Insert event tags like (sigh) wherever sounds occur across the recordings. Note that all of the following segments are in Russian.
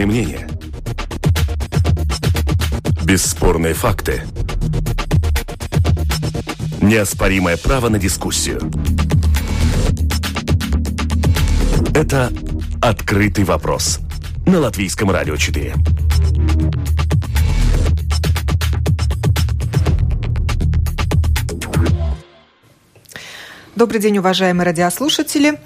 Бесспорные мнения. Бесспорные факты. Неоспоримое право на дискуссию. Это «Открытый вопрос» на Латвийском радио 4. Добрый день, уважаемые радиослушатели.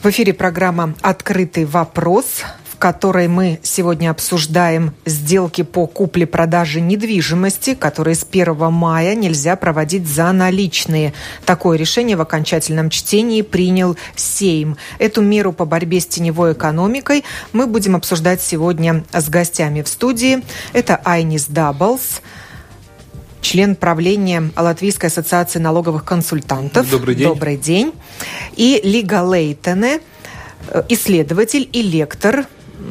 В эфире программа «Открытый вопрос», которой мы сегодня обсуждаем сделки по купле-продаже недвижимости, которые с 1 мая нельзя проводить за наличные. Такое решение в окончательном чтении принял Сейм. Эту меру по борьбе с теневой экономикой мы будем обсуждать сегодня с гостями в студии. Это Айнис Даблс, член правления Латвийской ассоциации налоговых консультантов. Добрый день. Добрый день. И Лига Лейтене, э, исследователь и лектор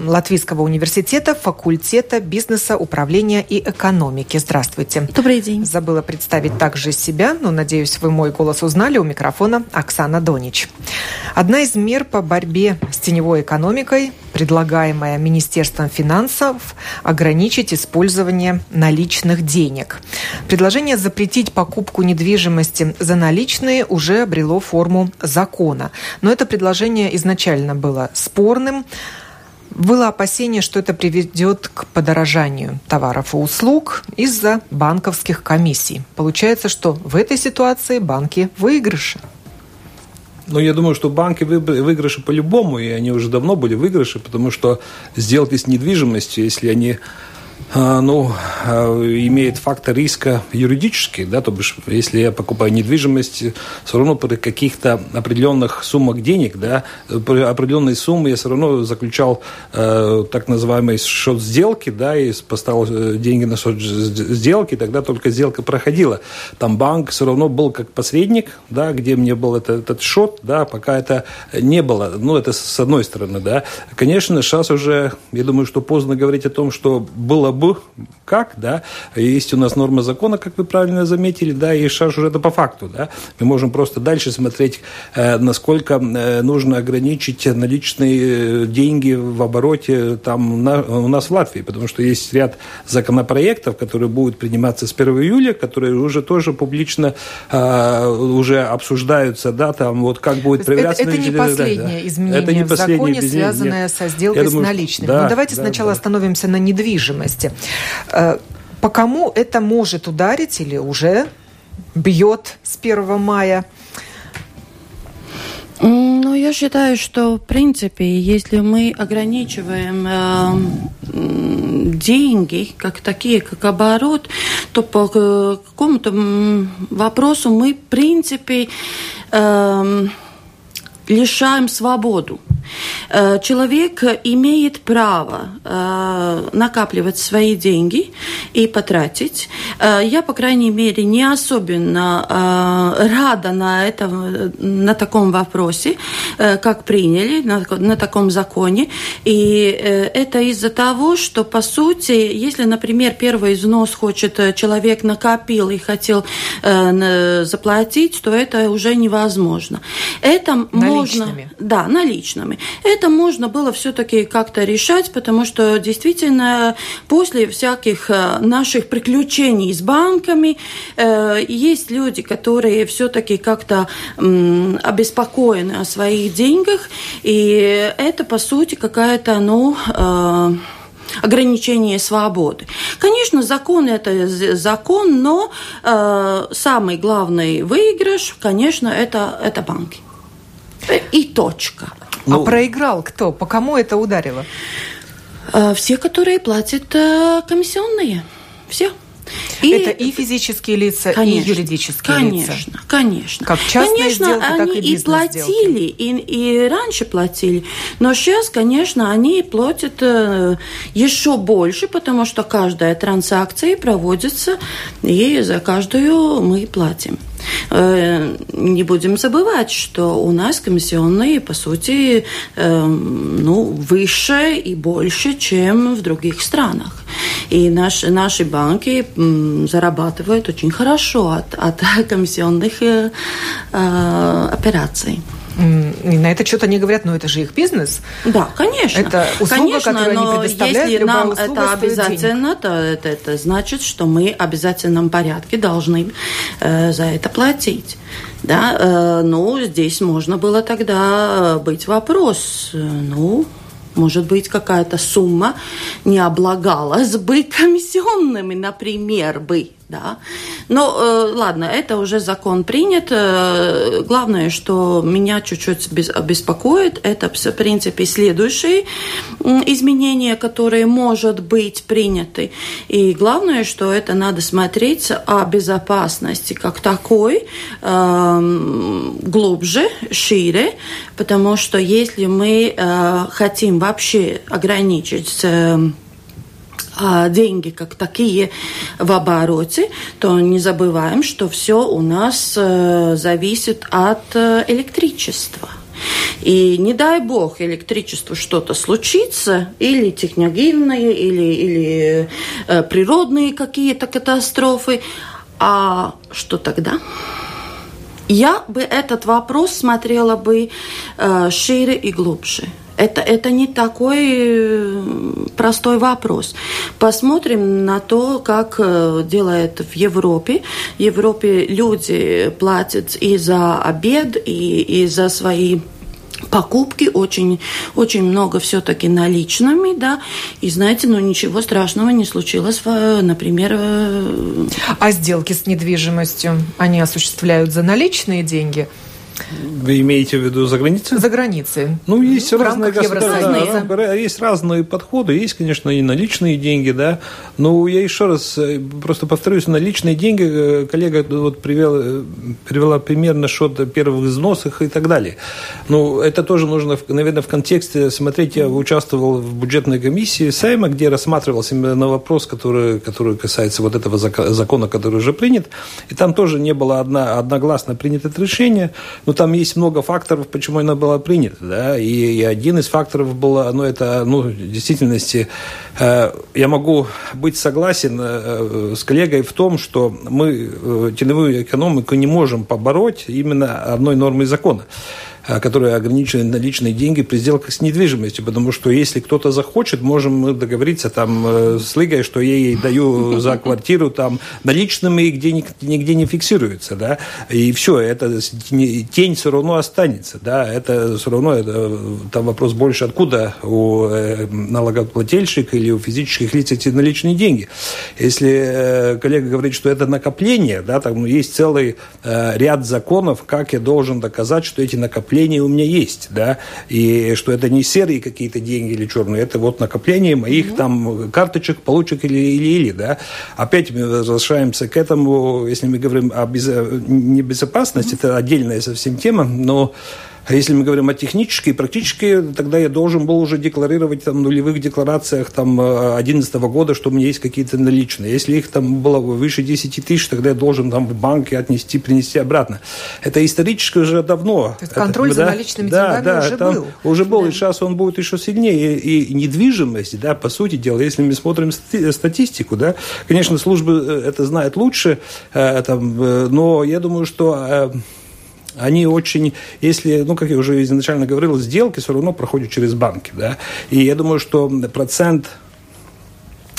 Латвийского университета, факультета бизнеса, управления и экономики. Здравствуйте. Добрый день. Забыла представить также себя, но, надеюсь, вы мой голос узнали. У микрофона Оксана Донич. Одна из мер по борьбе с теневой экономикой, предлагаемая Министерством финансов, ограничить использование наличных денег. Предложение запретить покупку недвижимости за наличные уже обрело форму закона. Но это предложение изначально было спорным. Было опасение, что это приведет к подорожанию товаров и услуг из-за банковских комиссий. Получается, что в этой ситуации банки выигрыши. Ну, я думаю, что банки выигрыши по-любому, и они уже давно были выигрыши, потому что сделки с недвижимостью, если они ну, а, имеет фактор риска юридический, да, то бишь, если я покупаю недвижимость, все равно при каких-то определенных суммах денег, да, при определенной сумме я все равно заключал э, так называемый счет сделки, да, и поставил э, деньги на счет сделки, тогда только сделка проходила. Там банк все равно был как посредник, да, где мне был это, этот счет, да, пока это не было. Ну, это с одной стороны, да. Конечно, сейчас уже, я думаю, что поздно говорить о том, что было бы как, да, есть у нас норма закона, как вы правильно заметили, да, и шаг уже это по факту, да, мы можем просто дальше смотреть, э, насколько э, нужно ограничить наличные деньги в обороте там на, у нас в Латвии, потому что есть ряд законопроектов, которые будут приниматься с 1 июля, которые уже тоже публично э, уже обсуждаются, да, там вот как будет проверяться. Это, это не последнее да. изменение это не в законе, связанное нет. со сделкой думаю, с наличными. Да, Но давайте да, сначала да. остановимся на недвижимости месте. Э, по кому это может ударить или уже бьет с 1 мая? Ну, я считаю, что, в принципе, если мы ограничиваем э, деньги, как такие, как оборот, то по какому-то вопросу мы, в принципе, э, лишаем свободу. Э, человек имеет право э, накапливать свои деньги и потратить. Э, я, по крайней мере, не особенно рада на, этом, на таком вопросе, как приняли, на, на таком законе. И это из-за того, что, по сути, если, например, первый износ хочет человек накопил и хотел заплатить, то это уже невозможно. Это наличными. можно... Да, наличными. Это можно было все-таки как-то решать, потому что действительно после всяких э, наших приключений с банками э, есть люди, которые все-таки как-то обеспокоены о своих деньгах, и это по сути какая-то, ну, э, ограничение свободы. Конечно, закон это закон, но э, самый главный выигрыш, конечно, это, это банки. И точка. Ну, а проиграл кто? По кому это ударило? А, все, которые платят э, комиссионные. Все. И это и физические лица, конечно, и юридические конечно, лица. Конечно, конечно. Как частные конечно, сделки, они так и и платили, и, и раньше платили. Но сейчас, конечно, они платят э, еще больше, потому что каждая транзакция проводится, и за каждую мы платим. Э, не будем забывать, что у нас комиссионные, по сути, э, ну, выше и больше, чем в других странах. И наши, наши банки зарабатывают очень хорошо от, от (laughs) комиссионных э, операций. И на этот счет они говорят, ну это же их бизнес. Да, конечно. Это услуга, конечно, которую но они предоставляют, если нам это обязательно, то это, это значит, что мы в обязательном порядке должны э, за это платить. Да, э, ну, здесь можно было тогда быть вопрос, э, ну, может быть, какая-то сумма не облагалась (laughs) бы комиссионными, например, бы да. Но э, ладно, это уже закон принят. Э, главное, что меня чуть-чуть беспокоит, это, в принципе, следующие изменения, которые, может быть, приняты. И главное, что это надо смотреть о безопасности как такой э, глубже, шире, потому что если мы э, хотим вообще ограничить э, а деньги как такие в обороте, то не забываем, что все у нас э, зависит от э, электричества. И не дай бог электричеству что-то случится, или техногенные, или, или э, природные какие-то катастрофы, а что тогда? Я бы этот вопрос смотрела бы э, шире и глубже. Это, это не такой э, простой вопрос. Посмотрим на то, как э, делают в Европе. В Европе люди платят и за обед, и, и за свои покупки очень, очень много все-таки наличными, да, и знаете, ну ничего страшного не случилось, например. А сделки с недвижимостью они осуществляют за наличные деньги? Вы имеете в виду за границей? За границей. Ну, есть в разные государства. Да, есть разные подходы. Есть, конечно, и наличные деньги, да. Но я еще раз э, просто повторюсь, наличные деньги, э, коллега вот привел, э, привела пример насчет первых взносов и так далее. Ну, это тоже нужно, наверное, в контексте смотреть. Я участвовал в бюджетной комиссии Сайма, где рассматривался именно вопрос, который, который касается вот этого закона, который уже принят. И там тоже не было одно, одногласно принято решение. Но там есть много факторов, почему она была принята, да, и, и один из факторов был, ну, это, ну, в действительности, э, я могу быть согласен э, с коллегой в том, что мы э, теневую экономику не можем побороть именно одной нормой закона. А, которые ограничивают наличные деньги при сделках с недвижимостью, потому что если кто-то захочет, можем мы договориться там э, с Лигой, что я ей даю (laughs) за квартиру там наличными, и где нигде не фиксируется, да, и все, это тень все равно останется, да, это все равно, это, там вопрос больше, откуда у э, налогоплательщика или у физических лиц эти наличные деньги. Если э, коллега говорит, что это накопление, да, там есть целый ряд законов, как я должен доказать, что эти накопления накопления у меня есть, да, и что это не серые какие-то деньги или черные, это вот накопление моих mm-hmm. там карточек, получек или, или, или, да. Опять мы возвращаемся к этому, если мы говорим о без... небезопасности, mm-hmm. это отдельная совсем тема, но а если мы говорим о технической и практической, тогда я должен был уже декларировать там, в нулевых декларациях там 2011 года, что у меня есть какие-то наличные. Если их там было выше 10 тысяч, тогда я должен там в банке отнести, принести обратно. Это исторически уже давно. То есть контроль это, за да, наличными да, деньгами да, уже там был. Уже был, да. и сейчас он будет еще сильнее. И, и недвижимость, да, по сути дела, если мы смотрим статистику, да, конечно, службы э, это знают лучше, э, там, э, но я думаю, что они очень, если, ну, как я уже изначально говорил, сделки все равно проходят через банки, да, и я думаю, что процент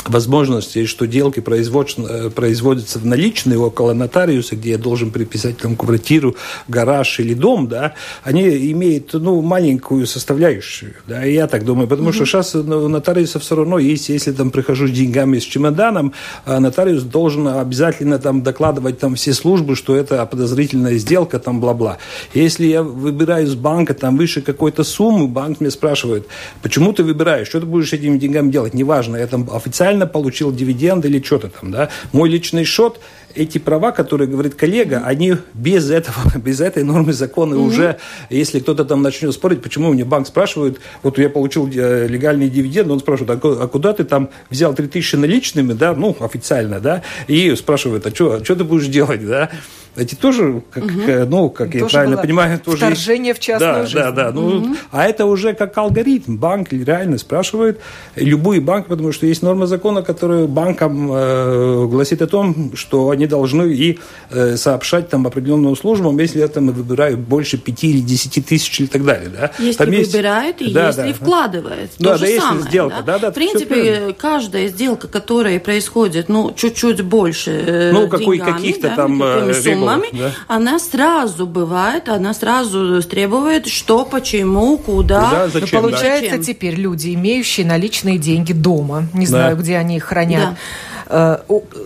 возможности, что делки э, производятся в наличные около нотариуса, где я должен приписать там квартиру, гараж или дом, да, они имеют, ну, маленькую составляющую, да, я так думаю, потому mm-hmm. что сейчас у нотариуса все равно есть, если там прихожу с деньгами, с чемоданом, а нотариус должен обязательно там докладывать там все службы, что это подозрительная сделка, там бла-бла. Если я выбираю с банка там выше какой-то суммы, банк меня спрашивает, почему ты выбираешь, что ты будешь этими деньгами делать, неважно, я там официально реально получил дивиденд или что-то там, да. Мой личный счет, эти права, которые говорит коллега, они без этого, (laughs) без этой нормы закона mm-hmm. уже, если кто-то там начнет спорить, почему мне банк спрашивает, вот я получил э, легальный дивиденд, он спрашивает, а, а куда ты там взял 3000 наличными, да, ну, официально, да, и спрашивает, а что а ты будешь делать, да, эти тоже, как, угу. ну, как тоже я правильно понимаю, тоже... Вторжение в частную да, жизнь. Да, да, ну, угу. А это уже как алгоритм. Банк реально спрашивает, любой банк, потому что есть норма закона, которая банкам э, гласит о том, что они должны и э, сообщать там определенным службам, если это мы выбирают больше 5 или 10 тысяч и так далее. Да? Если там выбирает есть... и да, если да. вкладывает. Да, то да, же если самое, сделка. Да? Да, да, в принципе, каждая сделка, которая происходит, ну, чуть-чуть больше э, ну, какой, деньгами, каких-то да, там какими суммами, да? она сразу бывает, она сразу требует, что, почему, куда. Да, Ну, зачем, получается, да. теперь люди, имеющие наличные деньги дома, не Да. знаю, где они их хранят, у-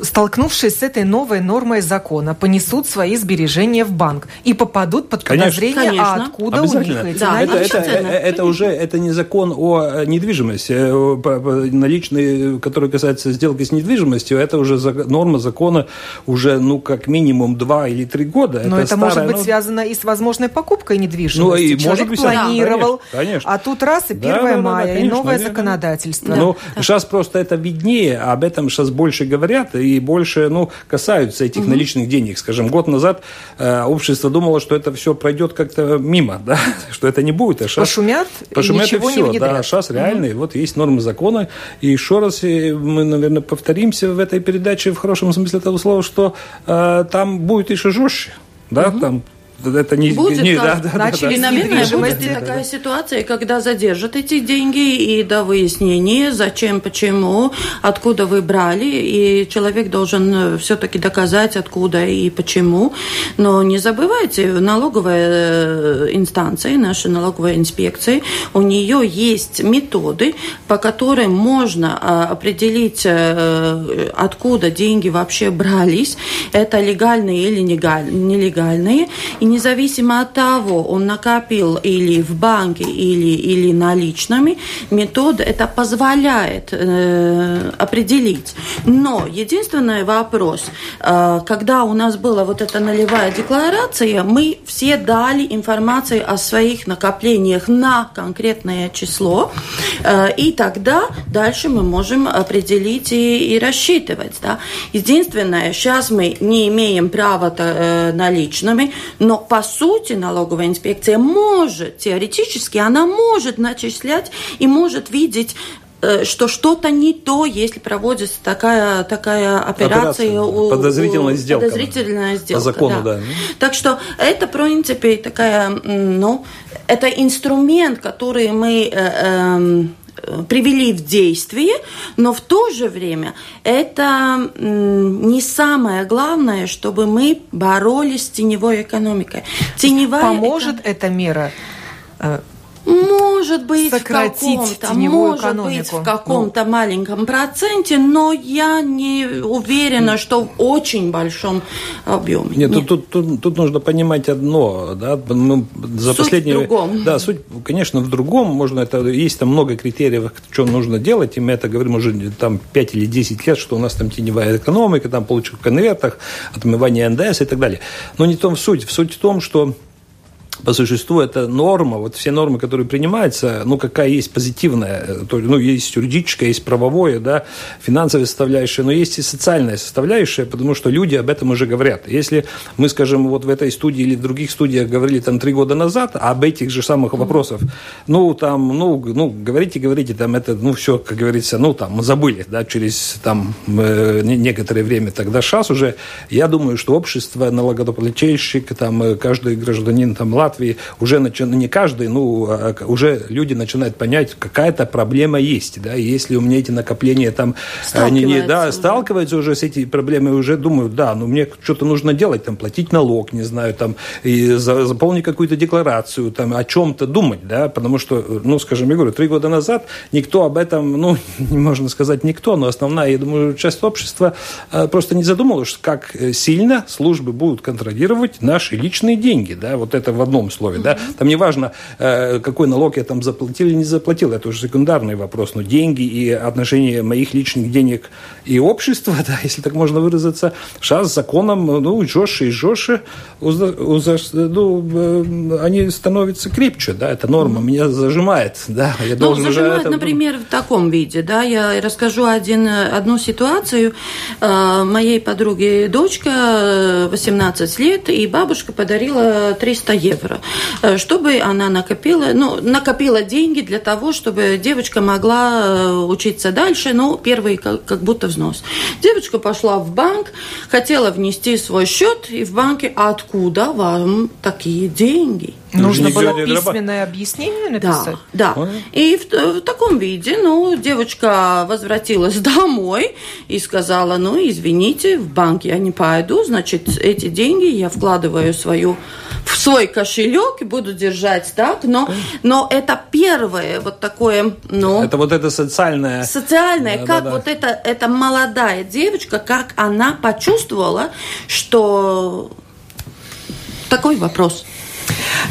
столкнувшись с этой новой нормой закона, понесут свои сбережения в банк и попадут под Конечно. подозрение, Конечно. а откуда у них эти Да, это, наличные? это, Обязательно. э, это уже это не закон о э, недвижимости, э, наличные, который касается сделки с недвижимостью, это уже норма закона уже, ну, как минимум два или три года. Но это, может старая, быть ну, связано и с возможной покупкой недвижимости. Ну, и Человек может быть, да, планировал, конечно, конечно. а тут раз и 1 Да, да, да, мая, да, и конечно, новое верно. законодательство. Ну, сейчас просто это виднее, об этом сейчас больше говорят и больше, ну, касаются этих наличных денег. Скажем, год назад э, общество думало, что это все пройдет как-то мимо, да, (laughs) что это не будет. А щас- Пошумят, Пошумят ничего и не все, да, внедрят. сейчас реально, и вот есть нормы закона, и еще раз э, мы, наверное, повторимся в этой передаче в хорошем смысле этого слова, что э, там будет еще жестче, да, там это не, Будет, не да, да, да, начали да. наверное, недвижимости. будет и такая ситуация, когда задержат эти деньги и до выяснения, зачем, почему, откуда вы брали, и человек должен все-таки доказать, откуда и почему. Но не забывайте, налоговая э, инстанция, наша налоговая инспекция, у нее есть методы, по которым можно а, определить, э, откуда деньги вообще брались, это легальные или нелегальные, и независимо от того, он накопил или в банке, или, или наличными, метода это позволяет э, определить. Но единственный вопрос, э, когда у нас была вот эта нулевая декларация, мы все дали информацию о своих накоплениях на конкретное число, э, и тогда дальше мы можем определить и, и рассчитывать. Да? Единственное, сейчас мы не имеем права э, наличными, но по сути налоговая инспекция может, теоретически, она может начислять и может видеть э, что что-то не то, если проводится такая, такая операция. Операция, у- подозрительная сделка. Подозрительная сделка, По закону, да. Так что это, в принципе, такая, ну, это инструмент, который мы э, э, привели в действие, но в то же время это не самое главное, чтобы мы боролись с теневой экономикой. Теневая Поможет эта мера э, может быть, сократить в каком-то, может экономику? быть, в каком-то маленьком проценте, но я не уверена, что в очень большом объеме. Нет, Тут, тут, тут, тут нужно понимать одно, да, мы за Суть в последние, другом. да, суть, конечно, в другом, можно это, есть там много критериев, что нужно делать, и мы это говорим уже там 5 или 10 лет, что у нас там теневая экономика, там получек в конвертах, отмывание НДС и так далее. Но не в том суть, суть в том, что по существу это норма, вот все нормы, которые принимаются, ну, какая есть позитивная, э, то, ну, есть юридическая, есть правовое, да, финансовая составляющая, но есть и социальная составляющая, потому что люди об этом уже говорят. Если мы, скажем, вот в этой студии или в других студиях говорили там три года назад об этих же самых вопросах, ну, там, ну, ну, говорите, говорите, там это, ну, все, как говорится, ну, там, мы забыли, да, через там э, не- некоторое время. Тогда сейчас уже, я думаю, что общество налогоплательщик, там, э, каждый гражданин там Латвии, уже начи- не каждый, ну, а уже люди начинают понять, какая-то проблема есть, да, и если у меня эти накопления там, они не, да, Сталкиваются уже. сталкиваются уже с этими проблемами, уже думают, да, ну, мне что-то нужно делать, там, платить налог, не знаю, там, и за- заполнить какую-то декларацию, там, о чем-то думать, да, потому что, ну, скажем, я говорю, три года назад никто об этом, ну, (laughs) не можно сказать никто, но основная, я думаю, часть общества э, просто не задумывалась, как э, сильно службы будут контролировать наши личные деньги, да, вот это в одном слове, да, там не важно, э, какой налог я там заплатил или не заплатил, это уже секундарный вопрос, но деньги и отношения моих личных денег и общества, (laughs) да, если так можно выразиться, сейчас законом, ну, жестче и жестче, ну, э, они становятся крепче, да, это норма, меня зажимает, да, я Ну, должен уже зажимает, это- например, в таком виде, да, я расскажу один, одну ситуацию. Э, Моей подруге дочка э, 18 лет, и бабушка подарила 300 евро. Евро, э, чтобы она накопила, ну, накопила деньги для того, чтобы девочка могла э, учиться дальше, ну, первый как, как будто взнос. Девочка пошла в банк, хотела внести свой счет, и в банке, откуда вам такие деньги? Нужно было письменное объяснение написать? Да, да. И в, в таком виде, ну, девочка возвратилась (laughs) домой и сказала, ну, извините, в банк я не пойду, значит, эти деньги я вкладываю свою в свой кошелек и буду держать так, но, но это первое вот такое, ну... Это вот это социальное... Социальное, да, как да, да. вот это, эта молодая девочка, как она почувствовала, что такой вопрос –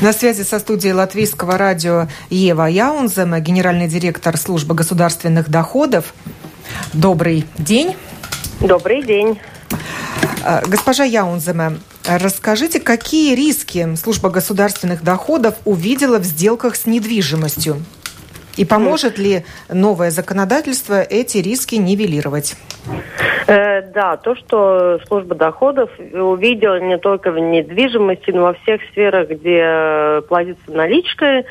на связи со студией Латвийского радио Ева Яунзема, генеральный директор службы государственных доходов. Добрый день. Добрый день. А, госпожа Яунзема, расскажите, какие риски служба государственных доходов увидела в сделках с недвижимостью? И поможет ли новое законодательство эти риски нивелировать? Э, да, то, что служба доходов увидела не только в недвижимости, но во всех сферах, где платится наличкой,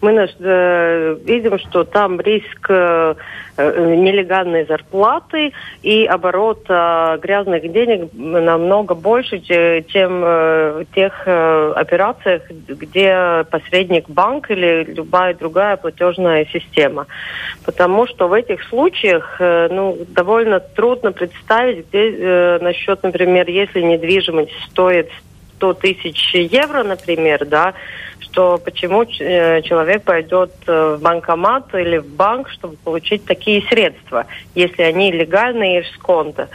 мы э, видим, что там риск э, нелегальной зарплаты и оборот э, грязных денег намного больше, чем э, тех операциях, где посредник банк или любая другая платежная система. Потому что в этих случаях ну, довольно трудно представить, где насчет, например, если недвижимость стоит 100 тысяч евро, например, да, что почему э, человек пойдет э, в банкомат или в банк, чтобы получить такие средства, если они легальные из конта.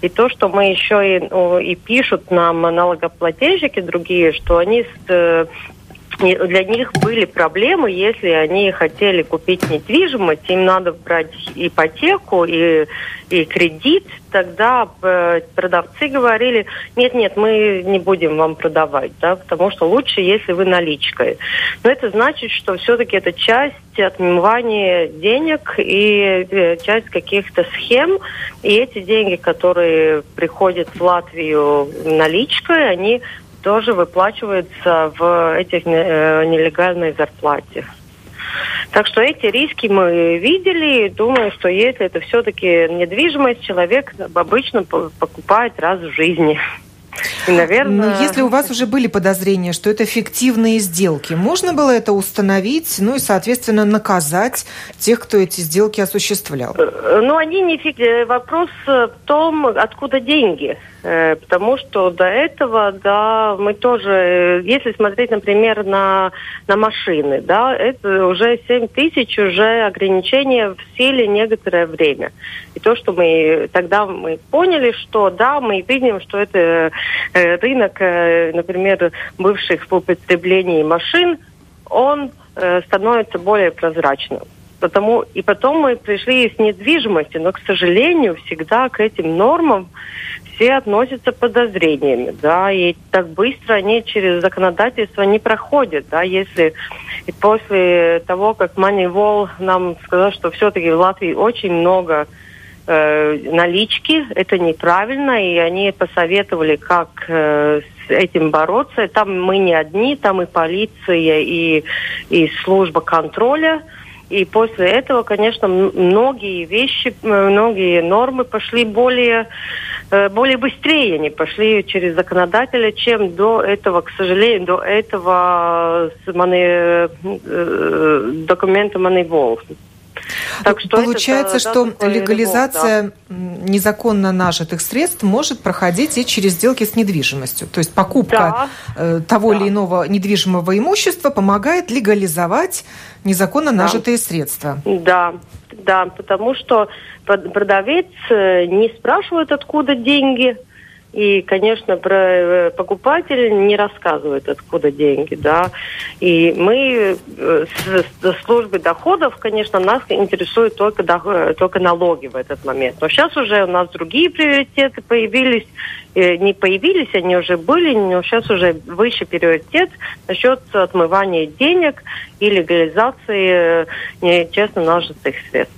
И то, что мы еще и, ну, и пишут нам налогоплательщики другие, что они э, для них были проблемы, если они хотели купить недвижимость, им надо брать ипотеку и, и кредит, тогда э, продавцы говорили, нет, нет, мы не будем вам продавать, да, потому что лучше, если вы наличкой. Но это значит, что все-таки это часть отмывания денег и э, часть каких-то схем, и эти деньги, которые приходят в Латвию наличкой, они тоже выплачивается в этих э, нелегальной зарплате. Так что эти риски мы видели и думаю, что если это все-таки недвижимость, человек обычно покупает раз в жизни. И, наверное... Но если у вас уже были подозрения, что это фиктивные сделки, можно было это установить, ну и, соответственно, наказать тех, кто эти сделки осуществлял? Э, ну, они не фиг... Вопрос в том, откуда деньги. Э, потому что до этого, да, мы тоже, э, если смотреть, например, на, на машины, да, это уже 7 тысяч, уже ограничения в силе некоторое время. И то, что мы тогда мы поняли, что да, мы видим, что это э, рынок, например, бывших в употреблении машин, он становится более прозрачным. Потому, и потом мы пришли с недвижимостью, но, к сожалению, всегда к этим нормам все относятся подозрениями, да, и так быстро они через законодательство не проходят, да, если и после того, как Манивол нам сказал, что все-таки в Латвии очень много э, налички, это неправильно, и они посоветовали, как э, с этим бороться. Там мы не одни, там и полиция, и, и служба контроля. И после этого, конечно, многие вещи, многие нормы пошли более Э, более быстрее они пошли через законодателя, чем до этого, к сожалению, до этого маны, э, документа Moneyball. Так что Получается, это, что да, легализация любовь, да. незаконно нажитых средств может проходить и через сделки с недвижимостью. То есть покупка да. Э, того да. или иного недвижимого имущества помогает легализовать незаконно да. нажитые средства. Да, да, потому что продавец э, не спрашивает, откуда деньги, и, конечно, про э, покупатель не рассказывает, откуда деньги, да. И мы э, с, службы доходов, конечно, нас интересуют только, только налоги в этот момент. Но сейчас уже у нас другие приоритеты появились, не появились, они уже были, но сейчас уже выше приоритет насчет отмывания денег и легализации нечестно нажитых средств.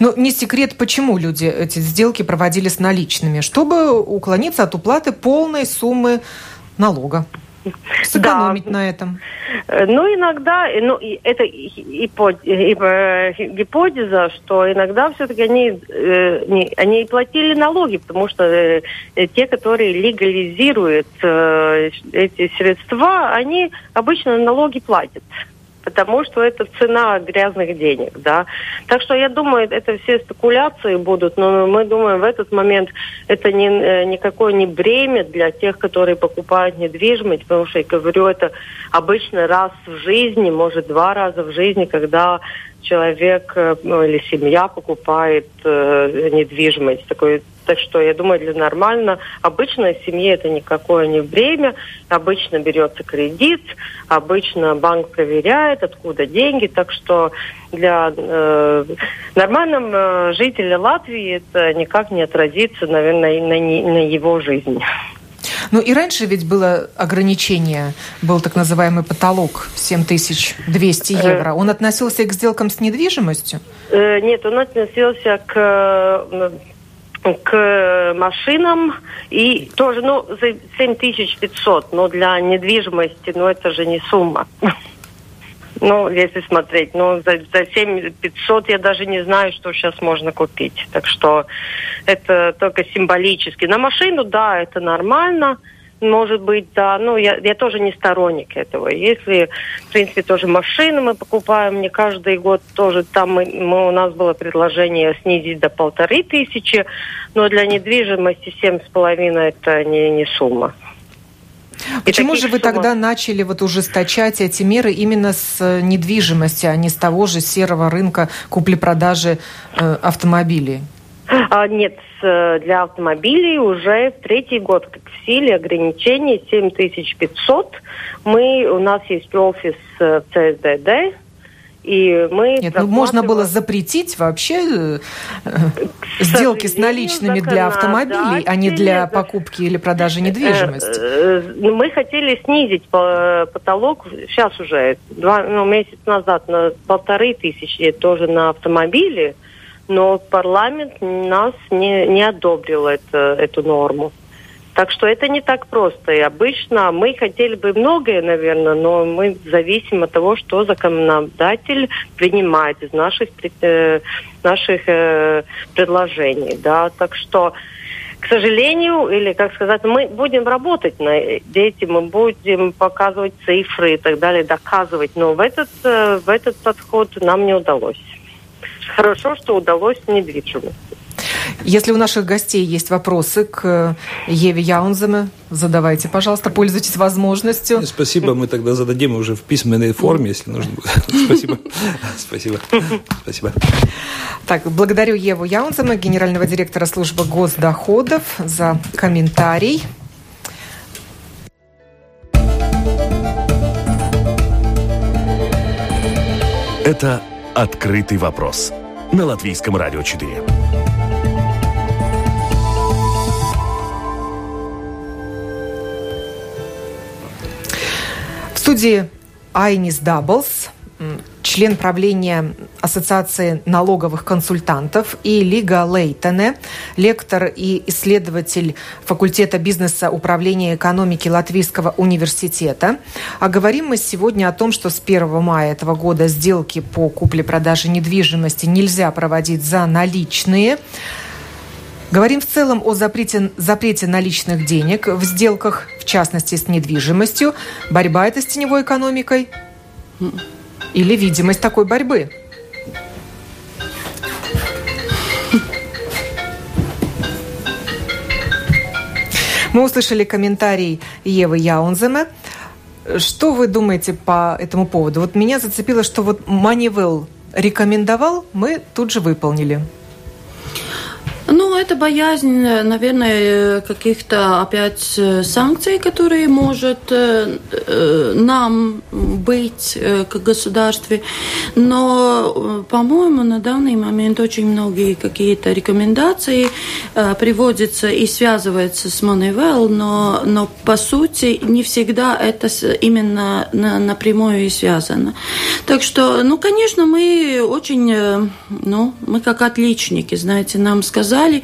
Но не секрет, почему люди эти сделки проводили с наличными, чтобы уклониться от уплаты полной суммы налога. сэкономить да. на этом? Э, ну, иногда, э, ну, это гипотеза, что иногда все-таки они, э, они платили налоги, потому что те, которые легализируют эти средства, они обычно налоги платят потому что это цена грязных денег, да. Так что я думаю, это все спекуляции будут, но мы думаем, в этот момент это не, э, никакое не бремя для тех, которые покупают недвижимость, потому что, я говорю, это обычно раз в жизни, может, два раза в жизни, когда человек э, ну, или семья покупает э, недвижимость. Такой так что я думаю, для нормально обычной семьи это никакое не время. Обычно берется кредит, обычно банк проверяет, откуда деньги. Так что для э, нормального э, жителя Латвии это никак не отразится, наверное, на, на его жизнь. Ну и раньше ведь было ограничение, был так называемый потолок 7200 э. евро. Он относился к сделкам с недвижимостью? Нет, он относился к к машинам и тоже, ну, за 7500, но для недвижимости, ну, это же не сумма. Ну, если смотреть, ну, за, за 7500 я даже не знаю, что сейчас можно купить. Так что это только символически. На машину, да, это нормально. Может быть, да. Ну, я, я тоже не сторонник этого. Если, в принципе, тоже машины мы покупаем не каждый год, тоже там мы, мы, у нас было предложение снизить до полторы тысячи, но для недвижимости семь с половиной это не, не сумма. Почему же вы сумм... тогда начали вот ужесточать эти меры именно с э, недвижимости, а не с того же серого рынка купли-продажи э, автомобилей? А, нет, для автомобилей уже в третий год в силе ограничение 7500. Мы, у нас есть офис в ЦСДД, и мы Нет, ну можно было запретить вообще э, сделки с наличными для автомобилей, а не для покупки или продажи недвижимости. Э, э, мы хотели снизить потолок сейчас уже, два ну, месяц назад на полторы тысячи тоже на автомобили но парламент нас не, не одобрил это, эту норму. Так что это не так просто. И обычно мы хотели бы многое, наверное, но мы зависим от того, что законодатель принимает из наших, э, наших э, предложений. Да? Так что, к сожалению, или, как сказать, мы будем работать на этим, мы будем показывать цифры и так далее, доказывать. Но в этот, э, в этот подход нам не удалось хорошо, что удалось недвижимость. Если у наших гостей есть вопросы к Еве Яунземе, задавайте, пожалуйста, пользуйтесь возможностью. Спасибо, мы тогда зададим уже в письменной форме, если нужно (laughs) Спасибо. Спасибо. Спасибо. Так, благодарю Еву Яунземе, генерального директора службы госдоходов, за комментарий. Это «Открытый вопрос» на Латвийском радио 4. Студии Айнис Даблс, член правления Ассоциации налоговых консультантов, и Лига Лейтене, лектор и исследователь факультета бизнеса управления экономики Латвийского университета. А говорим мы сегодня о том, что с 1 мая этого года сделки по купле-продаже недвижимости нельзя проводить за наличные. Говорим в целом о запрете, запрете наличных денег в сделках, в частности с недвижимостью. Борьба это с теневой экономикой или видимость такой борьбы? Мы услышали комментарий Евы Яунземе. Что вы думаете по этому поводу? Вот меня зацепило, что вот Манивелл рекомендовал, мы тут же выполнили. Ну, это боязнь, наверное, каких-то опять э, санкций, которые может э, э, нам быть как государстве. Но, по-моему, на данный момент очень многие какие-то рекомендации приводятся и связываются с Moneyval, но, но по сути не всегда это именно напрямую и связано. Так что, ну, конечно, мы очень, ну, мы как отличники, знаете, нам сказали, сказали,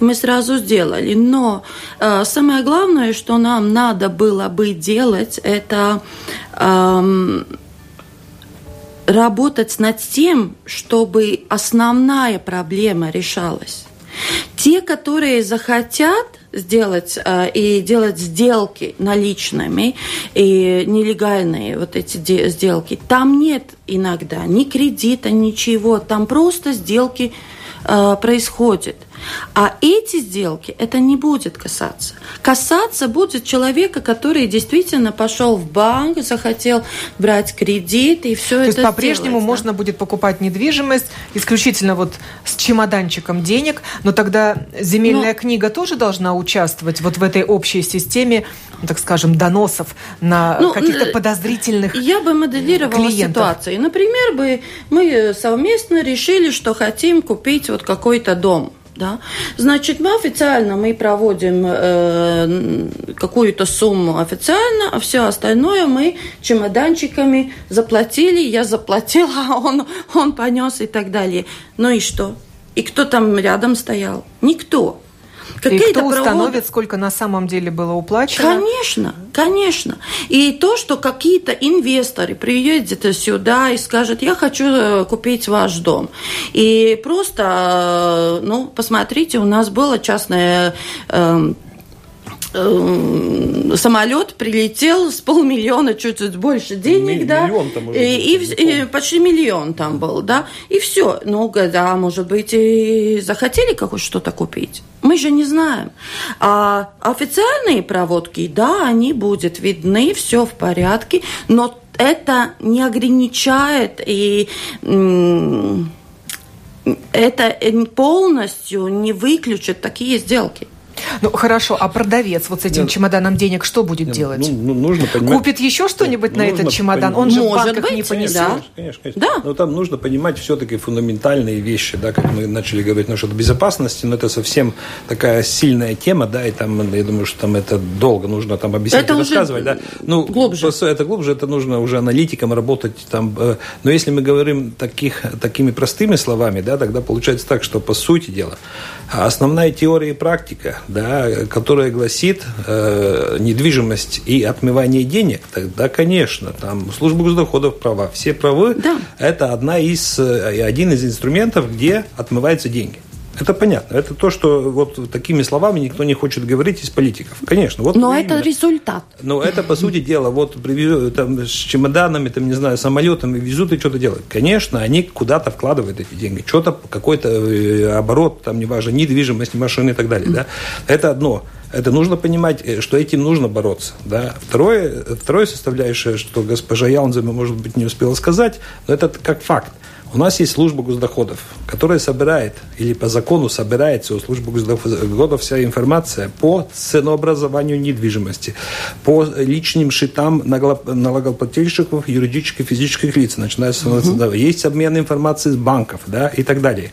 мы сразу сделали. Но э, самое главное, что нам надо было бы делать, это э, работать над тем, чтобы основная проблема решалась. Те, которые захотят сделать э, и делать сделки наличными и нелегальные вот эти сделки, там нет иногда ни кредита, ничего, там просто сделки э, происходят. А эти сделки это не будет касаться. Касаться будет человека, который действительно пошел в банк, захотел брать кредит и все То это. есть по-прежнему да. можно будет покупать недвижимость исключительно вот с чемоданчиком денег, но тогда земельная но... книга тоже должна участвовать вот в этой общей системе, так скажем, доносов на ну, каких-то подозрительных Я бы моделировала клиентов. ситуацию. Например, бы мы совместно решили, что хотим купить вот какой-то дом да? Значит, мы официально мы проводим э, какую-то сумму официально, а все остальное мы чемоданчиками заплатили, я заплатила, (laughs) он, он понес и так далее. Ну и что? И кто там рядом стоял? Никто. И кто установит, сколько на самом деле было уплачено? Конечно, конечно. И то, что какие-то инвесторы приедут сюда и скажут, я хочу э, купить ваш дом. И просто, э, ну, посмотрите, у нас было частное Эм, самолет прилетел с полмиллиона, чуть-чуть больше денег, Ми- да, миллион там и, и, и почти миллион там был, да, и все. Ну, да, может быть, и захотели как что-то купить. Мы же не знаем. А официальные проводки, да, они будут видны, все в порядке, но это не ограничает и это полностью не выключит такие сделки. Ну хорошо, а продавец вот с этим нет, чемоданом денег что будет нет, делать? Ну, ну, нужно понимать, Купит еще что-нибудь на этот чемодан? Он же в банках быть, не понесет. Да. Конечно, конечно. Да. Но там нужно понимать все-таки фундаментальные вещи, да, как мы начали говорить насчет безопасности, но это совсем такая сильная тема, да, и там, я думаю, что там это долго нужно там объяснять это и рассказывать, да. Ну, глубже. Это глубже, это нужно уже аналитикам работать там. Э, но если мы говорим таких, такими простыми словами, да, тогда получается так, что по сути дела основная теория и практика да, которая гласит э, недвижимость и отмывание денег, тогда, конечно, там служба госдоходов права, все правы, да. это одна из, э, один из инструментов, где отмываются деньги. Это понятно. Это то, что вот такими словами никто не хочет говорить из политиков. Конечно. Вот Но именно. это результат. Но это, по сути дела, вот там, с чемоданами, там, не знаю, самолетами везут и что-то делают. Конечно, они куда-то вкладывают эти деньги. Что-то, какой-то э, оборот, там, неважно, недвижимость, машины и так далее. Да? Это одно. Это нужно понимать, э, что этим нужно бороться. Да? Второе, второе составляющее, что госпожа Яунзема, может быть, не успела сказать, но это как факт. У нас есть служба госдоходов, которая собирает, или по закону собирается у службы госдоходов вся информация по ценообразованию недвижимости, по личным счетам налогоплательщиков, юридических и физических лиц, начиная с угу. Есть обмен информацией с банков да, и так далее.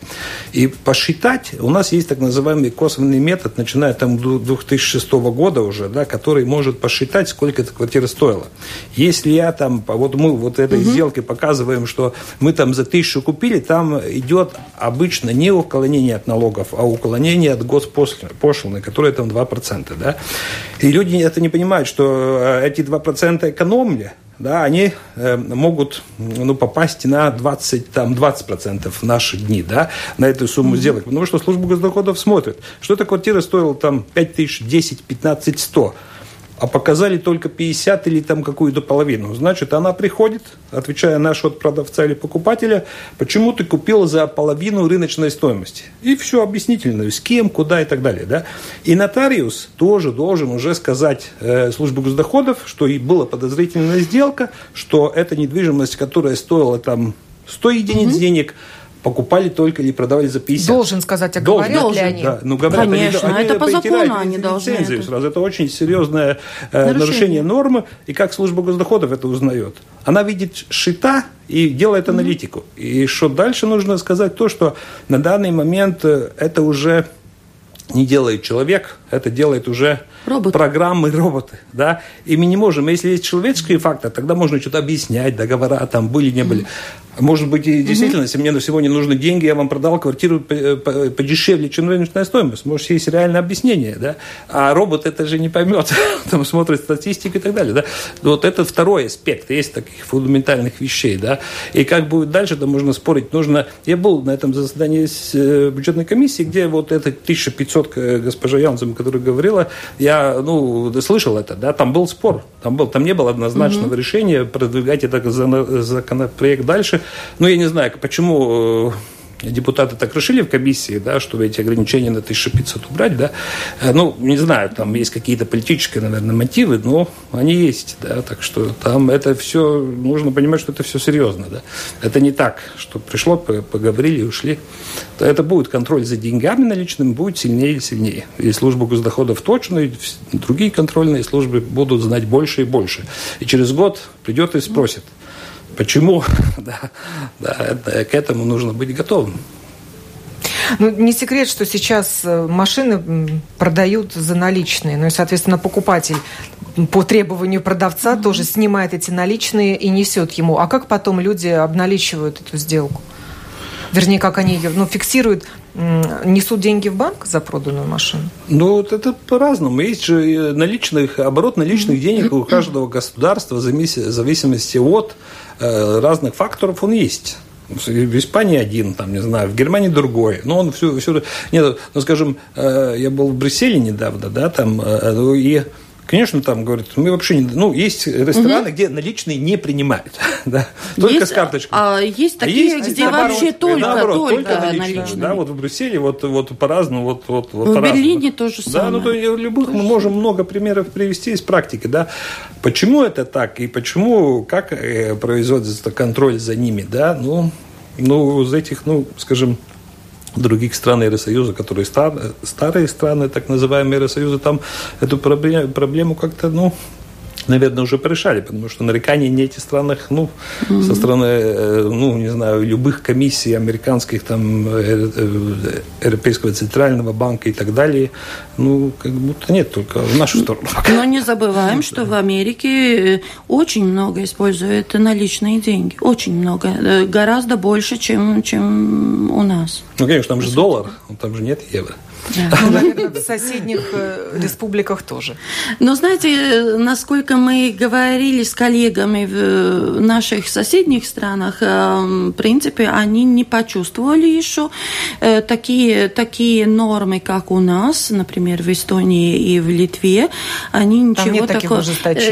И посчитать, у нас есть так называемый косвенный метод, начиная там 2006 года уже, да, который может посчитать, сколько эта квартира стоила. Если я там, вот мы вот этой угу. сделкой показываем, что мы там за тысячу тысячу купили, там идет обычно не уклонение от налогов, а уклонение от госпошлины, которая там 2%. Да? И люди это не понимают, что э, эти 2% экономили, да, они э, могут ну, попасть на 20, там, 20% в наши дни, да, на эту сумму mm-hmm. сделок. Потому что служба госдоходов смотрит, что эта квартира стоила там 5 тысяч, 10, 15, 100 а показали только 50 или там какую-то половину. Значит, она приходит, отвечая на счет продавца или покупателя, почему ты купил за половину рыночной стоимости. И все объяснительно, с кем, куда и так далее. Да? И нотариус тоже должен уже сказать э, службе госдоходов, что и была подозрительная сделка, что эта недвижимость, которая стоила там 100 единиц mm-hmm. денег, покупали только или продавали за 50. Должен сказать, а говорят должен, ли они? Да. Ну, говорят, Конечно, они, это по закону они должны. Это. Сразу. это очень серьезное э, нарушение. нарушение нормы. И как служба госдоходов это узнает? Она видит шита и делает аналитику. Mm-hmm. И что дальше нужно сказать? То, что на данный момент э, это уже не делает человек, это делает уже Робот. программы, роботы. Да? И мы не можем, если есть человеческий фактор, тогда можно что-то объяснять, договора там были, не были. Может быть, и действительно, угу. если мне на сегодня нужны деньги, я вам продал квартиру подешевле, чем рыночная стоимость. Может, есть реальное объяснение, да? А робот это же не поймет. (laughs) Там смотрит статистику и так далее, да? Вот это второй аспект. Есть таких фундаментальных вещей, да? И как будет дальше, да, можно спорить. Нужно... Я был на этом заседании э, бюджетной комиссии, где вот это 1500 э, госпожа Янзем, которая говорила, я, ну, слышал это, да? Там был спор. Там, был, там не было однозначного угу. решения продвигать этот законопроект дальше. Ну, я не знаю, почему э, депутаты так решили в комиссии, да, чтобы эти ограничения на 1500 убрать, да, э, ну, не знаю, там есть какие-то политические, наверное, мотивы, но они есть, да, так что там это все, нужно понимать, что это все серьезно, да. Это не так, что пришло, поговорили и ушли. Это будет контроль за деньгами наличными, будет сильнее и сильнее. И служба госдоходов точно, и другие контрольные службы будут знать больше и больше. И через год придет и спросит – Почему? (laughs) да, да, к этому нужно быть готовым. Ну, не секрет, что сейчас э, машины продают за наличные. Ну и, соответственно, покупатель по требованию продавца mm-hmm. тоже снимает эти наличные и несет ему. А как потом люди обналичивают эту сделку? Вернее, как они ее ну, фиксируют, несут деньги в банк за проданную машину? Ну, вот это по-разному. Есть же наличных, оборот наличных денег у каждого государства в зависимости от Э, разных факторов он есть. В Испании один, там, не знаю, в Германии другой. Но он все, все нет, ну, скажем, э, я был в Брюсселе недавно, да, там, э, ну, и Конечно, там говорят, мы вообще не... Ну, есть рестораны, угу. где наличные не принимают, (laughs) да, только есть, с карточкой. А есть а такие, есть, где наоборот, вообще только, наоборот, только, только наличные. наличные. Да, вот в Брюсселе вот, вот по-разному, вот, вот, вот В Берлине тоже самое. Да, ну, то любых тоже. мы можем много примеров привести из практики, да. Почему это так и почему, как э, производится контроль за ними, да, ну, ну, из этих, ну, скажем, других стран Евросоюза, которые стар, старые страны, так называемые Евросоюза, там эту проблему как-то, ну, наверное, уже порешали, потому что нарекания не эти странах, ну, mm-hmm. со стороны, э, ну, не знаю, любых комиссий американских, там, э, э, Европейского центрального банка и так далее, ну, как будто нет, только в нашу сторону. (laughs) Но не забываем, что в Америке очень много используют наличные деньги, очень много, гораздо больше, чем, чем у нас. Ну, конечно, там же доллар, там же нет евро. Ну, наверное, в соседних э, республиках тоже. Но знаете, насколько мы говорили с коллегами в наших соседних странах, э, в принципе, они не почувствовали еще э, такие, такие нормы, как у нас, например, в Эстонии и в Литве. Они ничего Там нет такого...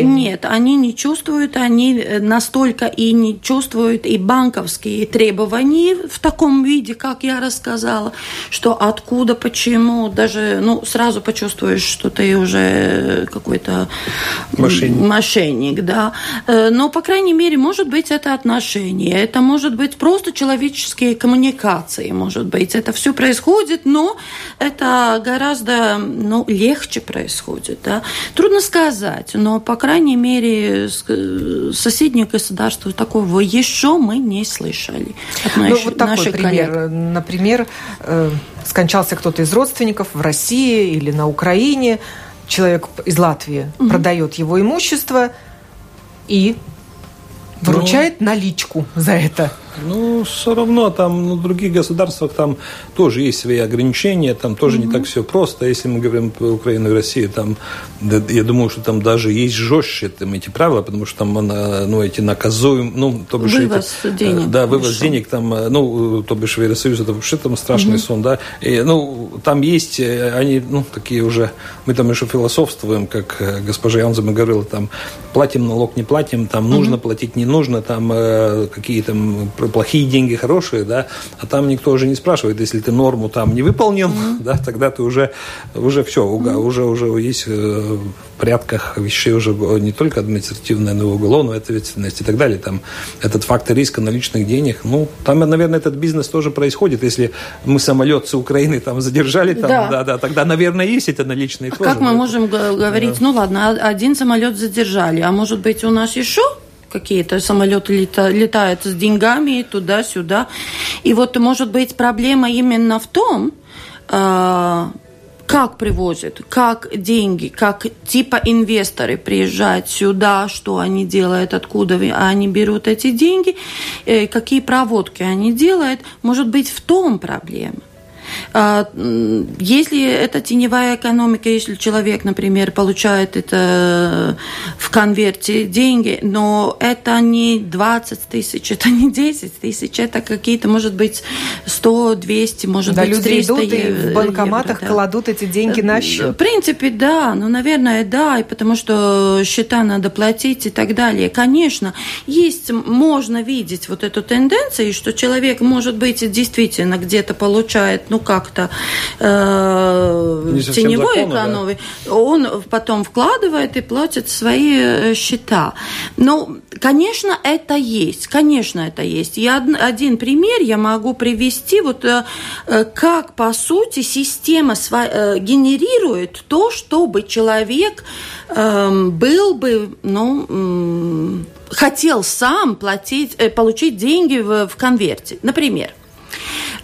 Нет, они не чувствуют, они настолько и не чувствуют и банковские требования в таком виде, как я рассказала, что откуда, почему ему даже, ну, сразу почувствуешь, что ты уже какой-то мошенник. мошенник, да. Э, но, по крайней мере, может быть, это отношения, это может быть просто человеческие коммуникации, может быть, это все происходит, но это гораздо, ну, легче происходит, да. Трудно сказать, но, по крайней мере, соседних государств такого еще мы не слышали. ну, вот такой пример. Коллег. Например, э, скончался кто-то из родственников в России или на Украине, человек из Латвии угу. продает его имущество и выручает ну, наличку за это. Ну, все равно там ну, в других государствах там тоже есть свои ограничения, там тоже mm-hmm. не так все просто. Если мы говорим про Украину и Россию, там, да, я думаю, что там даже есть жестче там, эти правила, потому что там ну, эти наказуем, ну, то бишь... Вывоз эти, денег. Да, вывоз решил. денег там, ну, то бишь в Евросоюз, это вообще там страшный mm-hmm. сон, да. И, ну, там есть, э, они, ну, такие уже, мы там еще философствуем, как э, госпожа Янзема говорила, там, платим налог, не платим, там, mm-hmm. нужно платить, не нужно, там, э, какие там плохие деньги, хорошие, да, а там никто уже не спрашивает, если ты норму там не выполнил, mm-hmm. (laughs) да, тогда ты уже, уже все, mm-hmm. уже, уже есть э, в порядках вещей уже не только административная, но и уголовная ответственность и так далее. Там этот фактор риска наличных денег, ну, там, наверное, этот бизнес тоже происходит. Если мы самолет с Украины там задержали, там, да, да, да тогда, наверное, есть эти наличные а тоже. Как мы можем говорить, да. ну ладно, один самолет задержали, а может быть у нас еще какие-то самолеты лета, летают с деньгами туда-сюда. И вот, может быть, проблема именно в том, э, как привозят, как деньги, как типа инвесторы приезжают сюда, что они делают, откуда они берут эти деньги, э, какие проводки они делают, может быть в том проблема. А, если это теневая экономика, если человек, например, получает это в конверте деньги, но это не 20 тысяч, это не 10 тысяч, это какие-то, может быть, 100, 200, может да, быть, люди 300 идут и в банкоматах евро, да. кладут эти деньги на счет. В принципе, да, ну, наверное, да, и потому что счета надо платить и так далее. Конечно, есть, можно видеть вот эту тенденцию, что человек, может быть, действительно где-то получает, ну, как-то э, теневой экономии, да. он потом вкладывает и платит свои э, счета. Но, конечно, это есть, конечно, это есть. И один пример я могу привести, вот э, э, как, по сути, система генерирует то, чтобы человек эм, был бы, ну, хотел сам платить, получить деньги в, в конверте. Например,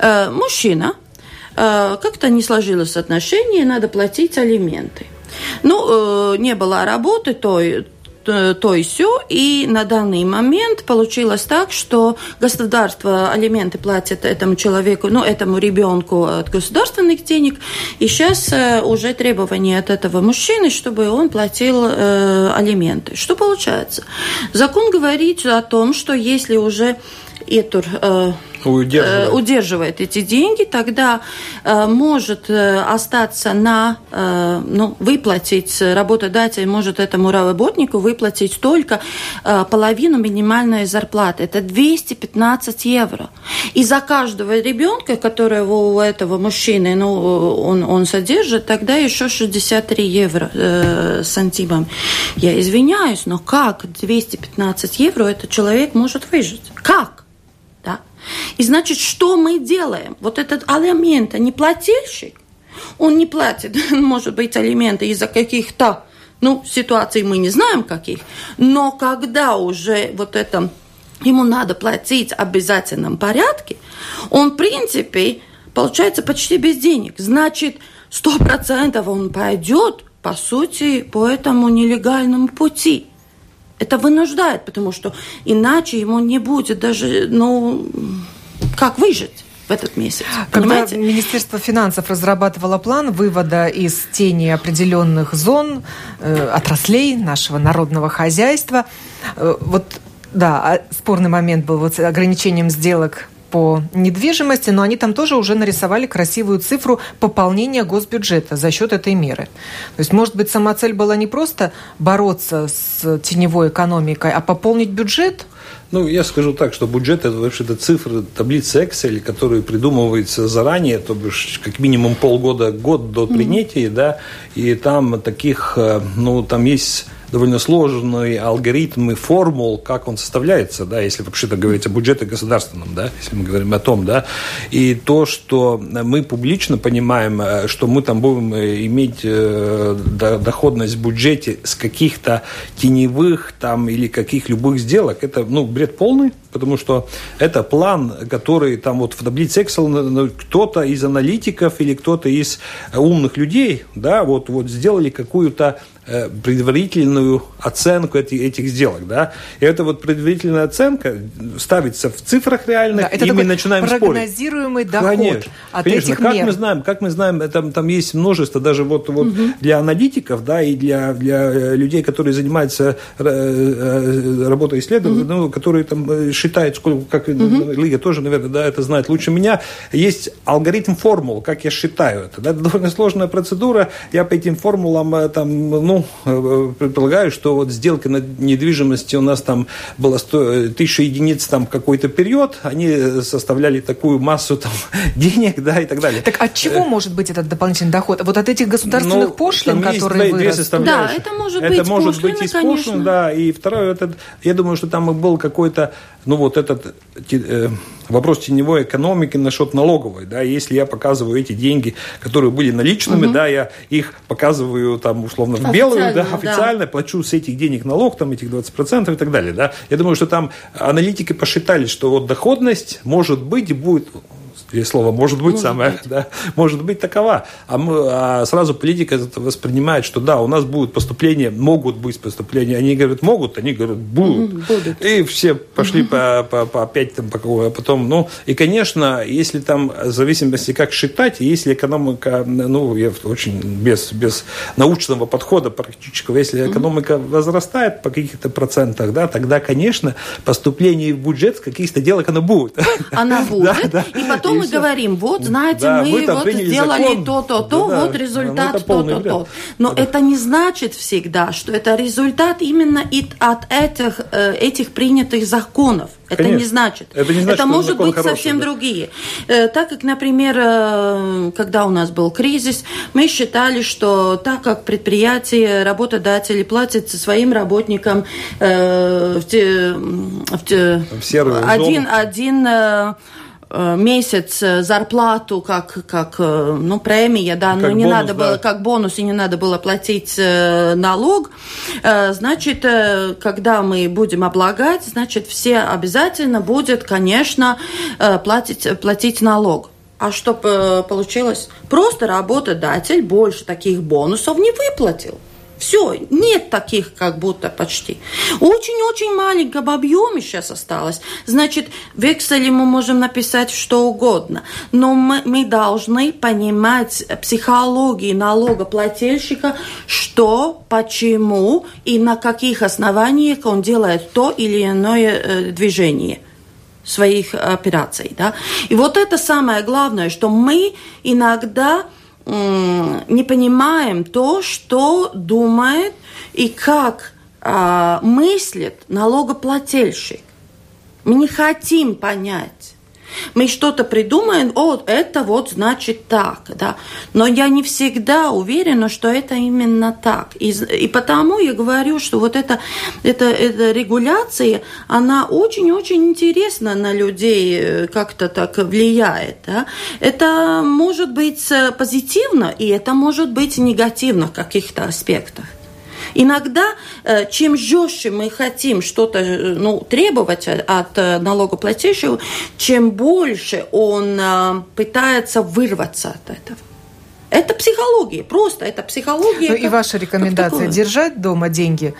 мужчина как-то не сложилось отношение, надо платить алименты. Ну, э, не было работы той, то и все. И на данный момент получилось так, что государство алименты платит этому человеку, ну, этому ребенку от государственных денег. И сейчас э, уже требование от этого мужчины, чтобы он платил э, алименты. Что получается? Закон говорит о том, что если уже эту э, удерживает. удерживает эти деньги, тогда э, может э, остаться на, э, ну, выплатить, работодатель может этому работнику выплатить только э, половину минимальной зарплаты. Это 215 евро. И за каждого ребенка, которого у этого мужчины, ну, он, он содержит, тогда еще 63 евро э, сантимом. Я извиняюсь, но как 215 евро этот человек может выжить? Как? И значит, что мы делаем? Вот этот алимент, не плательщик, он не платит, (laughs) может быть, алименты из-за каких-то, ну, ситуаций мы не знаем каких, но когда уже вот это ему надо платить в обязательном порядке, он, в принципе, получается почти без денег. Значит, сто процентов он пойдет, по сути, по этому нелегальному пути. Это вынуждает, потому что иначе ему не будет даже, ну, как выжить в этот месяц. Когда понимаете? Министерство финансов разрабатывало план вывода из тени определенных зон, э, отраслей нашего народного хозяйства, э, вот да, а спорный момент был вот с ограничением сделок по недвижимости, но они там тоже уже нарисовали красивую цифру пополнения госбюджета за счет этой меры. То есть, может быть, сама цель была не просто бороться с теневой экономикой, а пополнить бюджет? Ну, я скажу так, что бюджет это вообще это цифры, таблицы Excel, которые придумываются заранее, то бишь как минимум полгода, год до принятия, mm-hmm. да, и там таких, э, ну, там есть довольно сложный алгоритм и формул, как он составляется, да, если вообще-то говорить о бюджете государственном, да, если мы говорим о том, да, и то, что мы публично понимаем, э, что мы там будем э, иметь э, доходность в бюджете с каких-то теневых там или каких любых сделок, это, ну, бред полный, потому что это план, который там вот в таблице Excel кто-то из аналитиков или кто-то из умных людей, да, вот, вот сделали какую-то предварительную оценку этих, этих сделок, да, и эта вот предварительная оценка ставится в цифрах реальных, да, это и мы начинаем прогнозируемый спорить. доход конечно, от конечно. этих как мер. мы знаем, как мы знаем, там, там есть множество даже вот, вот угу. для аналитиков, да, и для, для э, людей, которые занимаются э, работой исследования, угу. ну, которые там считают, сколько, как угу. Лига тоже, наверное, да, это знает лучше меня, есть алгоритм формул, как я считаю это, да, это довольно сложная процедура, я по этим формулам там, ну, предполагаю, что вот сделка на недвижимости у нас там было 100, тысяча единиц там какой-то период, они составляли такую массу там (laughs) денег, да, и так далее. Так от чего э, может быть этот дополнительный доход? Вот от этих государственных ну, пошлин, которые две, вырос? Да, это может это быть может пошлины, быть из пошлин, да, и второе, это, я думаю, что там был какой-то, ну вот этот э, вопрос теневой экономики насчет налоговой, да, если я показываю эти деньги, которые были наличными, угу. да, я их показываю там условно в белую, да, официально, да. плачу с этих денег налог, там этих 20% и так далее, да. Я думаю, что там аналитики посчитали, что вот доходность может быть и будет есть слово «может быть» может самое, быть. да, может быть такова. А, мы, а сразу политика это воспринимает, что да, у нас будут поступления, могут быть поступления. Они говорят, могут, они говорят, будут. будут. И все пошли по, по, по опять там, по а потом, ну, и, конечно, если там, в зависимости, как считать, если экономика, ну, я очень без, без научного подхода практического, если экономика возрастает по каких-то процентах, да, тогда, конечно, поступление в бюджет каких-то делок оно будет. Она (laughs) будет. да, да. И потом и мы говорим, вот, знаете, да, мы вот сделали то-то, то, да, вот результат ну, то-то, то. Но да. это не значит всегда, что это результат именно от этих, э, этих принятых законов. Это Конечно. не значит. Это, не значит, это может быть хороший, совсем да. другие. Э, так как, например, э, когда у нас был кризис, мы считали, что так как предприятия, работодатели платят своим работникам э, в, те, в, те, в один, один месяц э, зарплату как, как э, ну, премия, да, но не бонус, надо было, как бонус, и не надо было платить налог, значит, когда мы будем облагать, значит, все обязательно будет, конечно, платить, платить налог. А что получилось? Просто работодатель больше таких бонусов не выплатил. Все, нет таких как будто почти. Очень-очень маленьком объеме сейчас осталось. Значит, в Excel мы можем написать что угодно. Но мы, мы должны понимать психологию налогоплательщика, что, почему и на каких основаниях он делает то или иное э, движение своих операций. Да? И вот это самое главное, что мы иногда не понимаем то, что думает и как а, мыслит налогоплательщик. Мы не хотим понять. Мы что-то придумаем, о, это вот значит так, да. Но я не всегда уверена, что это именно так. И, и потому я говорю, что вот эта, эта, эта регуляция, она очень-очень интересна на людей, э, как-то так влияет. Да. Это может быть э, позитивно, и это может быть негативно в каких-то аспектах. Иногда, э, чем жестче мы хотим что-то э, ну, требовать от э, налогоплательщика, чем больше он пытается вырваться от этого. Это психология, просто это психология. Ну и ваша рекомендация держать дома деньги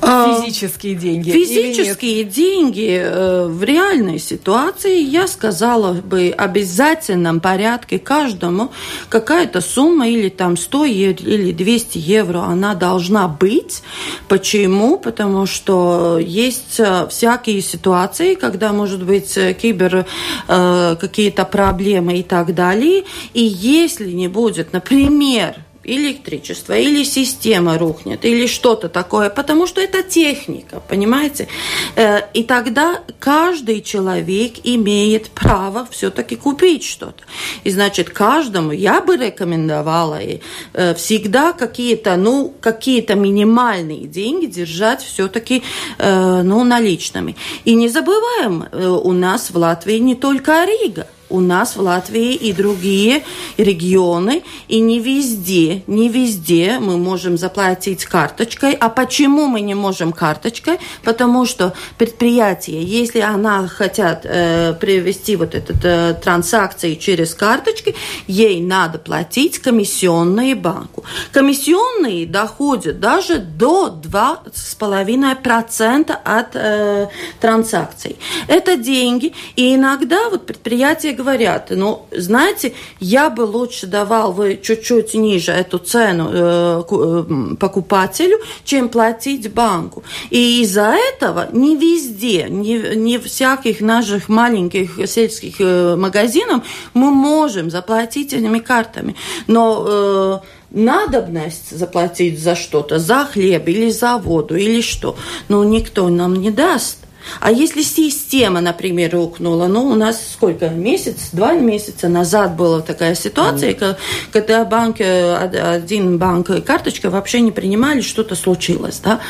физические деньги? Физические деньги э, в реальной ситуации, я сказала бы, обязательном порядке каждому какая-то сумма или там 100 или 200 евро она должна быть. Почему? Потому что есть э, всякие ситуации, когда может быть э, кибер какие-то проблемы и так далее. И если не будет, например, электричество, или система рухнет, или что-то такое, потому что это техника, понимаете? Э, и тогда каждый человек имеет право все-таки купить что-то. И значит, каждому я бы рекомендовала э, всегда какие-то, ну, какие-то минимальные деньги держать все-таки, э, ну, наличными. И не забываем, у нас в Латвии не только Рига у нас в Латвии и другие регионы, и не везде, не везде мы можем заплатить карточкой. А почему мы не можем карточкой? Потому что предприятие, если она хотят э, привести вот эту э, транзакции через карточки, ей надо платить комиссионные банку. Комиссионные доходят даже до 2,5% от э, транзакций. Это деньги, и иногда вот предприятие говорят, ну, знаете, я бы лучше давал вы чуть-чуть ниже эту цену э, э, покупателю, чем платить банку. И из-за этого не везде, не, не всяких наших маленьких сельских э, магазинах мы можем заплатить этими картами. Но э, надобность заплатить за что-то, за хлеб или за воду или что, ну, никто нам не даст. А если система, например, рухнула, ну, у нас сколько, месяц, два месяца назад была такая ситуация, mm. когда банк, один банк карточка вообще не принимали, что-то случилось, да,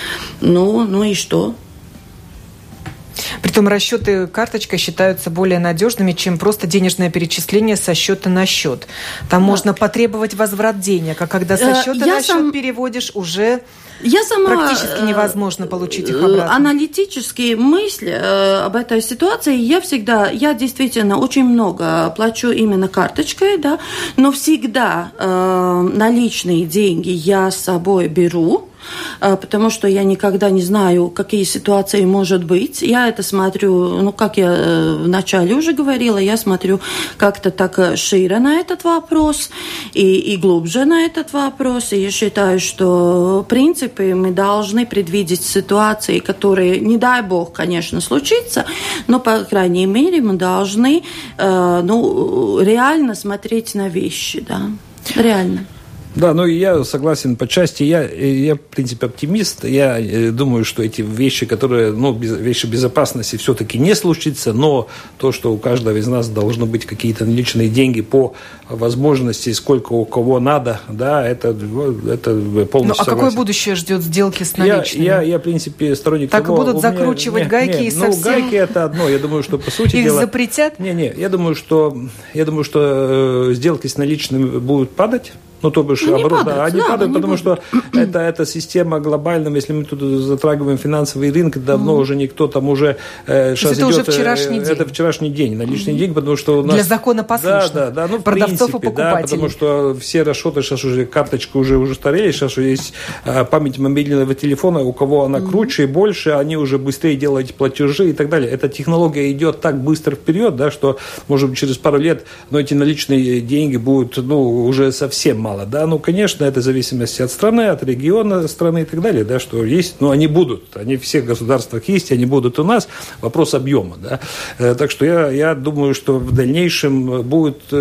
ну, ну и что? Притом расчеты карточкой считаются более надежными, чем просто денежное перечисление со счета на счет. Там да. можно потребовать возврат денег, а когда со счета Я на сам... счет переводишь, уже я сама, Практически э, невозможно получить их обратно. Аналитические мысли э, об этой ситуации я всегда, я действительно очень много плачу именно карточкой, да, но всегда э, наличные деньги я с собой беру, потому что я никогда не знаю, какие ситуации может быть. Я это смотрю, ну, как я э, вначале уже говорила, я смотрю как-то так э, шире на этот вопрос и, и глубже на этот вопрос. И я считаю, что, в принципе, мы должны предвидеть ситуации, которые, не дай бог, конечно, случится, но, по крайней мере, мы должны э, ну, реально смотреть на вещи, да, реально. Да, ну я согласен по части. Я, я в принципе, оптимист. Я э, думаю, что эти вещи, которые, ну, без, вещи безопасности все-таки не случится, но то, что у каждого из нас должны быть какие-то наличные деньги по возможности, сколько у кого надо, да, это, это полностью Ну, а какое будущее ждет сделки с наличными? Я, я, я в принципе, сторонник так того... будут закручивать меня, гайки не, и ну, совсем... гайки это одно. Я думаю, что, по (laughs) сути Их дела... запретят? Не-не, я думаю, что, я думаю, что э, сделки с наличными будут падать, ну, то бишь, они оборот, падают, да, они да, падают, они потому будут. что это, это система глобальная, если мы тут затрагиваем финансовый рынок, давно mm. уже никто там уже э, сейчас это идет, уже э, вчерашний э, день. Это вчерашний день, наличный mm. день, потому что у нас... Для закона послушных. Да, да, да, ну, продавцов принципе, и покупателей. Да, потому что все расчеты сейчас уже, карточка уже уже старели, сейчас уже есть э, память мобильного телефона, у кого она mm. круче и больше, они уже быстрее делают платежи и так далее. Эта технология идет так быстро вперед, да, что, может быть, через пару лет, но эти наличные деньги будут, ну, уже совсем мало, да, ну, конечно, это в зависимости от страны, от региона страны и так далее, да, что есть, но они будут, они в всех государствах есть, они будут у нас, вопрос объема, да. Э, так что я, я думаю, что в дальнейшем будут э,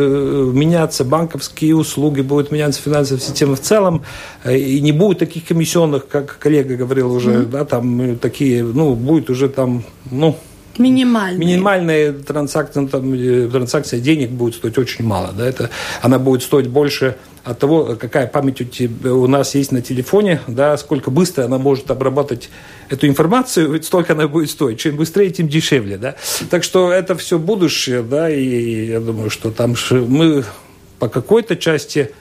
меняться банковские услуги, будет меняться финансовая система в целом, э, и не будет таких комиссионных, как коллега говорил уже, mm-hmm. да, там такие, ну, будет уже там, ну, Минимальные. Минимальная транзакция, там, транзакция денег будет стоить очень мало. Да? Это, она будет стоить больше от того, какая память у, тебя, у нас есть на телефоне, да, сколько быстро она может обрабатывать эту информацию, столько она будет стоить. Чем быстрее, тем дешевле. Да? Так что это все будущее, да, и я думаю, что там мы по какой-то части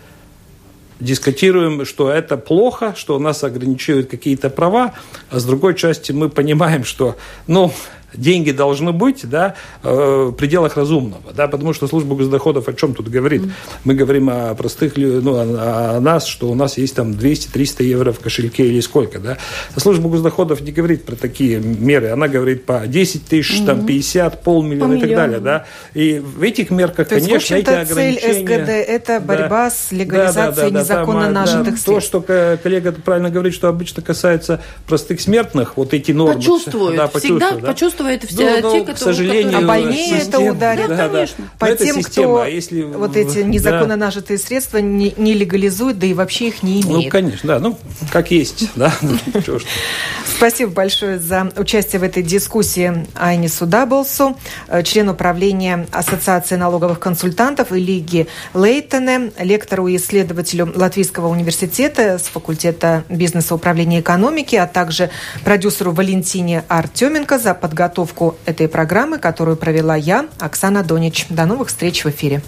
дискутируем, что это плохо, что у нас ограничивают какие-то права, а с другой части мы понимаем, что, ну, деньги должны быть да, э, в пределах разумного, да, потому что служба госдоходов о чем тут говорит? Мы говорим о простых, ну, о, о нас, что у нас есть там 200-300 евро в кошельке или сколько, да. А служба госдоходов не говорит про такие меры, она говорит по 10 тысяч, там 50, полмиллиона и так далее, да. И в этих мерках, То конечно, есть, эти ограничения... цель СГД – это борьба да, с легализацией да, да, да, незаконно там, нажитых да, средств. То, что коллега правильно говорит, что обычно касается простых смертных, вот эти нормы. Почувствуют, да, всегда да? почувствуют чувствует все ну, те, ну, которые... К сожалению, которые... А больнее это ударит. Да, конечно. По Но тем, система, кто а если... вот эти незаконно да. нажитые средства не, не легализует, да и вообще их не имеет. Ну, конечно, да. Ну, как есть, да. (laughs) Спасибо большое за участие в этой дискуссии Айне Судаболсу, э, член управления Ассоциации налоговых консультантов и Лиги Лейтене, лектору и исследователю Латвийского университета с факультета бизнеса управления экономики, а также продюсеру Валентине Артеменко за подготовку этой программы, которую провела я, Оксана Донич. До новых встреч в эфире.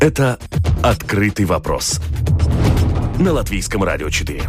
Это «Открытый вопрос» на Латвийском радио 4.